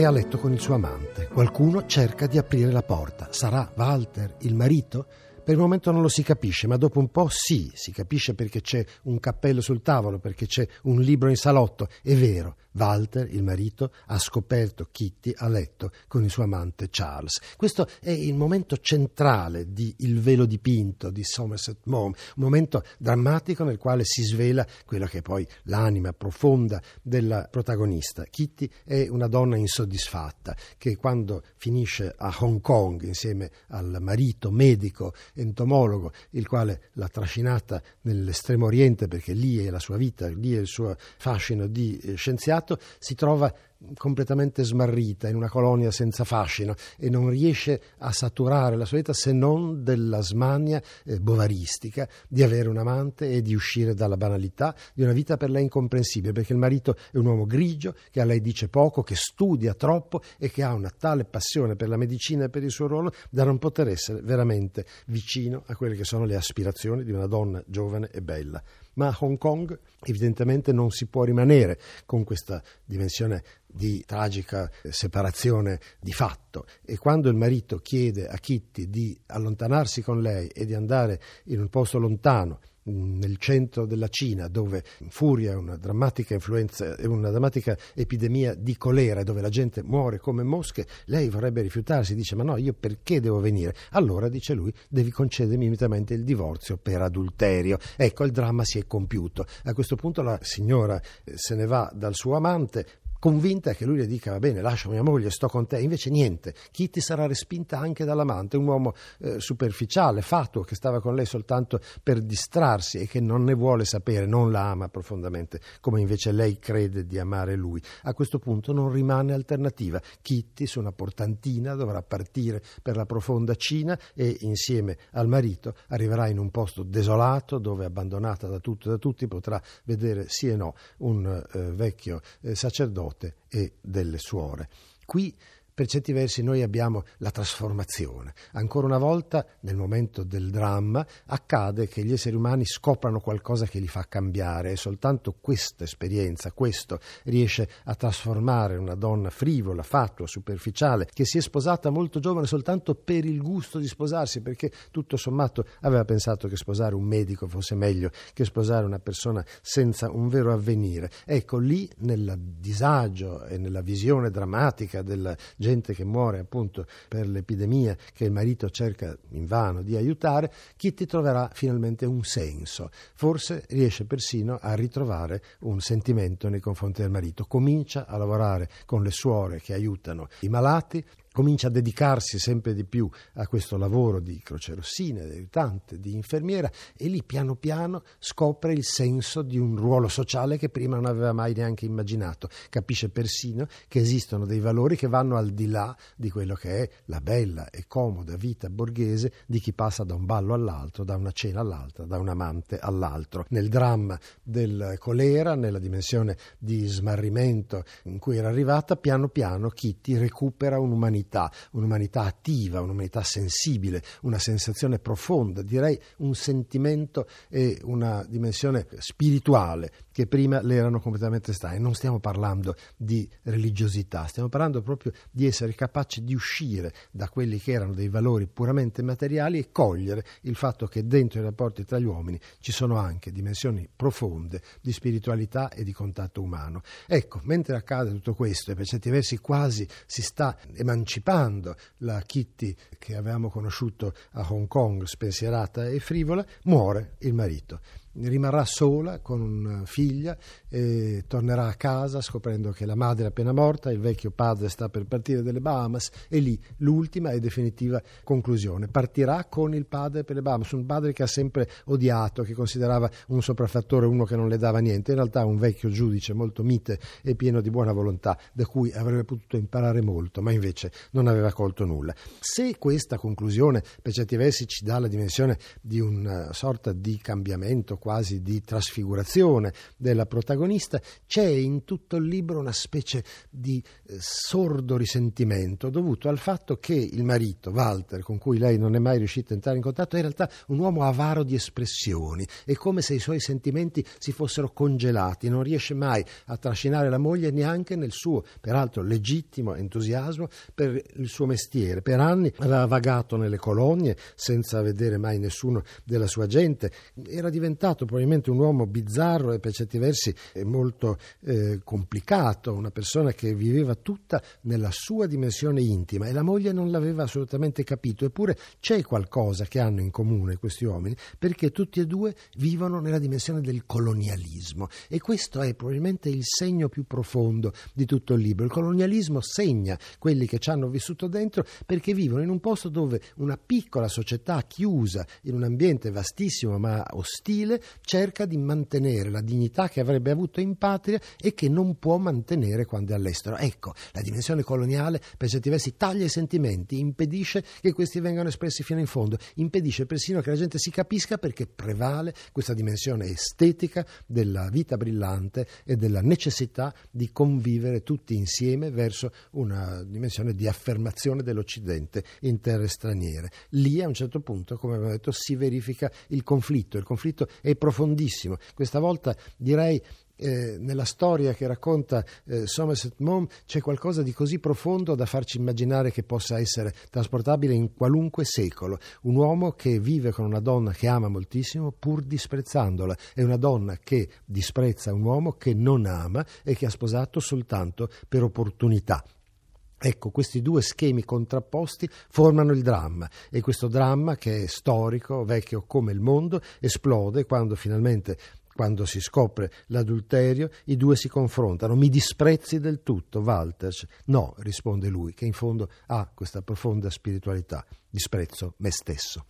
È a letto con il suo amante. Qualcuno cerca di aprire la porta. Sarà Walter, il marito? Per il momento non lo si capisce, ma dopo un po' sì, si capisce perché c'è un cappello sul tavolo, perché c'è un libro in salotto. È vero, Walter, il marito, ha scoperto Kitty a letto con il suo amante Charles. Questo è il momento centrale di Il velo dipinto di Somerset Maugham, un momento drammatico nel quale si svela quella che è poi l'anima profonda della protagonista. Kitty è una donna insoddisfatta che quando finisce a Hong Kong insieme al marito medico entomologo, il quale l'ha trascinata nell'estremo oriente perché lì è la sua vita, lì è il suo fascino di eh, scienziato, si trova completamente smarrita in una colonia senza fascino e non riesce a saturare la sua vita se non della smania eh, bovaristica di avere un amante e di uscire dalla banalità di una vita per lei incomprensibile perché il marito è un uomo grigio che a lei dice poco, che studia troppo e che ha una tale passione per la medicina e per il suo ruolo da non poter essere veramente vicino a quelle che sono le aspirazioni di una donna giovane e bella ma a Hong Kong evidentemente non si può rimanere con questa dimensione di tragica separazione di fatto. E quando il marito chiede a Kitty di allontanarsi con lei e di andare in un posto lontano nel centro della Cina, dove furia una drammatica influenza e una drammatica epidemia di colera, dove la gente muore come mosche, lei vorrebbe rifiutarsi, dice ma no, io perché devo venire? Allora, dice lui, devi concedermi immediatamente il divorzio per adulterio. Ecco, il dramma si è compiuto. A questo punto la signora eh, se ne va dal suo amante, convinta che lui le dica va bene lascia mia moglie sto con te. Invece niente Kitty sarà respinta anche dall'amante un uomo eh, superficiale fatuo che stava con lei soltanto per distrarsi e che non ne vuole sapere non la ama profondamente come invece lei crede di amare lui. A questo punto non rimane alternativa. Kitty su una portantina dovrà partire per la profonda Cina e insieme al marito arriverà in un posto desolato dove abbandonata da tutto e da tutti potrà vedere sì e no un eh, vecchio eh, sacerdote nipote e delle suore. Qui per certi versi noi abbiamo la trasformazione. Ancora una volta, nel momento del dramma, accade che gli esseri umani scoprano qualcosa che li fa cambiare e soltanto questa esperienza, questo, riesce a trasformare una donna frivola, fatua, superficiale, che si è sposata molto giovane soltanto per il gusto di sposarsi, perché tutto sommato aveva pensato che sposare un medico fosse meglio che sposare una persona senza un vero avvenire. Ecco, lì nel disagio e nella visione drammatica della gente gente che muore appunto per l'epidemia che il marito cerca invano di aiutare, Kitty troverà finalmente un senso. Forse riesce persino a ritrovare un sentimento nei confronti del marito. Comincia a lavorare con le suore che aiutano i malati, comincia a dedicarsi sempre di più a questo lavoro di crocerossina, di aiutante, di infermiera e lì piano piano scopre il senso di un ruolo sociale che prima non aveva mai neanche immaginato. Capisce persino che esistono dei valori che vanno al di là di quello che è la bella e comoda vita borghese di chi passa da un ballo all'altro, da una cena all'altra, da un amante all'altro. Nel dramma del colera, nella dimensione di smarrimento in cui era arrivata, piano piano Kitty recupera un'umanità un'umanità, un'umanità attiva, un'umanità sensibile, una sensazione profonda, direi un sentimento e una dimensione spirituale che prima le erano completamente strane. Non stiamo parlando di religiosità, stiamo parlando proprio di essere capaci di uscire da quelli che erano dei valori puramente materiali e cogliere il fatto che dentro i rapporti tra gli uomini ci sono anche dimensioni profonde di spiritualità e di contatto umano. Ecco, mentre accade tutto questo e per certi versi quasi si sta emancipando la Kitty che avevamo conosciuto a Hong Kong, spensierata e frivola, muore il marito rimarrà sola con una figlia e tornerà a casa scoprendo che la madre è appena morta, il vecchio padre sta per partire dalle Bahamas e lì l'ultima e definitiva conclusione. Partirà con il padre per le Bahamas, un padre che ha sempre odiato, che considerava un sopraffattore uno che non le dava niente, in realtà un vecchio giudice molto mite e pieno di buona volontà, da cui avrebbe potuto imparare molto, ma invece non aveva colto nulla. Se questa conclusione per certi versi ci dà la dimensione di una sorta di cambiamento quasi di trasfigurazione della protagonista, c'è in tutto il libro una specie di eh, sordo risentimento dovuto al fatto che il marito, Walter, con cui lei non è mai riuscita a entrare in contatto, è in realtà un uomo avaro di espressioni, è come se i suoi sentimenti si fossero congelati, non riesce mai a trascinare la moglie neanche nel suo, peraltro legittimo entusiasmo per il suo mestiere. Per anni aveva vagato nelle colonie senza vedere mai nessuno della sua gente, era diventato probabilmente un uomo bizzarro e per certi versi molto eh, complicato, una persona che viveva tutta nella sua dimensione intima e la moglie non l'aveva assolutamente capito, eppure c'è qualcosa che hanno in comune questi uomini perché tutti e due vivono nella dimensione del colonialismo e questo è probabilmente il segno più profondo di tutto il libro. Il colonialismo segna quelli che ci hanno vissuto dentro perché vivono in un posto dove una piccola società chiusa in un ambiente vastissimo ma ostile cerca di mantenere la dignità che avrebbe avuto in patria e che non può mantenere quando è all'estero. Ecco, la dimensione coloniale per certi versi taglia i sentimenti, impedisce che questi vengano espressi fino in fondo, impedisce persino che la gente si capisca perché prevale questa dimensione estetica della vita brillante e della necessità di convivere tutti insieme verso una dimensione di affermazione dell'Occidente in terre straniere. Lì a un certo punto, come abbiamo detto, si verifica il conflitto. Il conflitto è profondissimo. Questa volta direi eh, nella storia che racconta eh, Somerset Maugham c'è qualcosa di così profondo da farci immaginare che possa essere trasportabile in qualunque secolo. Un uomo che vive con una donna che ama moltissimo pur disprezzandola e una donna che disprezza un uomo che non ama e che ha sposato soltanto per opportunità. Ecco, questi due schemi contrapposti formano il dramma e questo dramma, che è storico, vecchio come il mondo, esplode quando finalmente quando si scopre l'adulterio, i due si confrontano. Mi disprezzi del tutto, Walter? No, risponde lui, che in fondo ha questa profonda spiritualità. Disprezzo me stesso.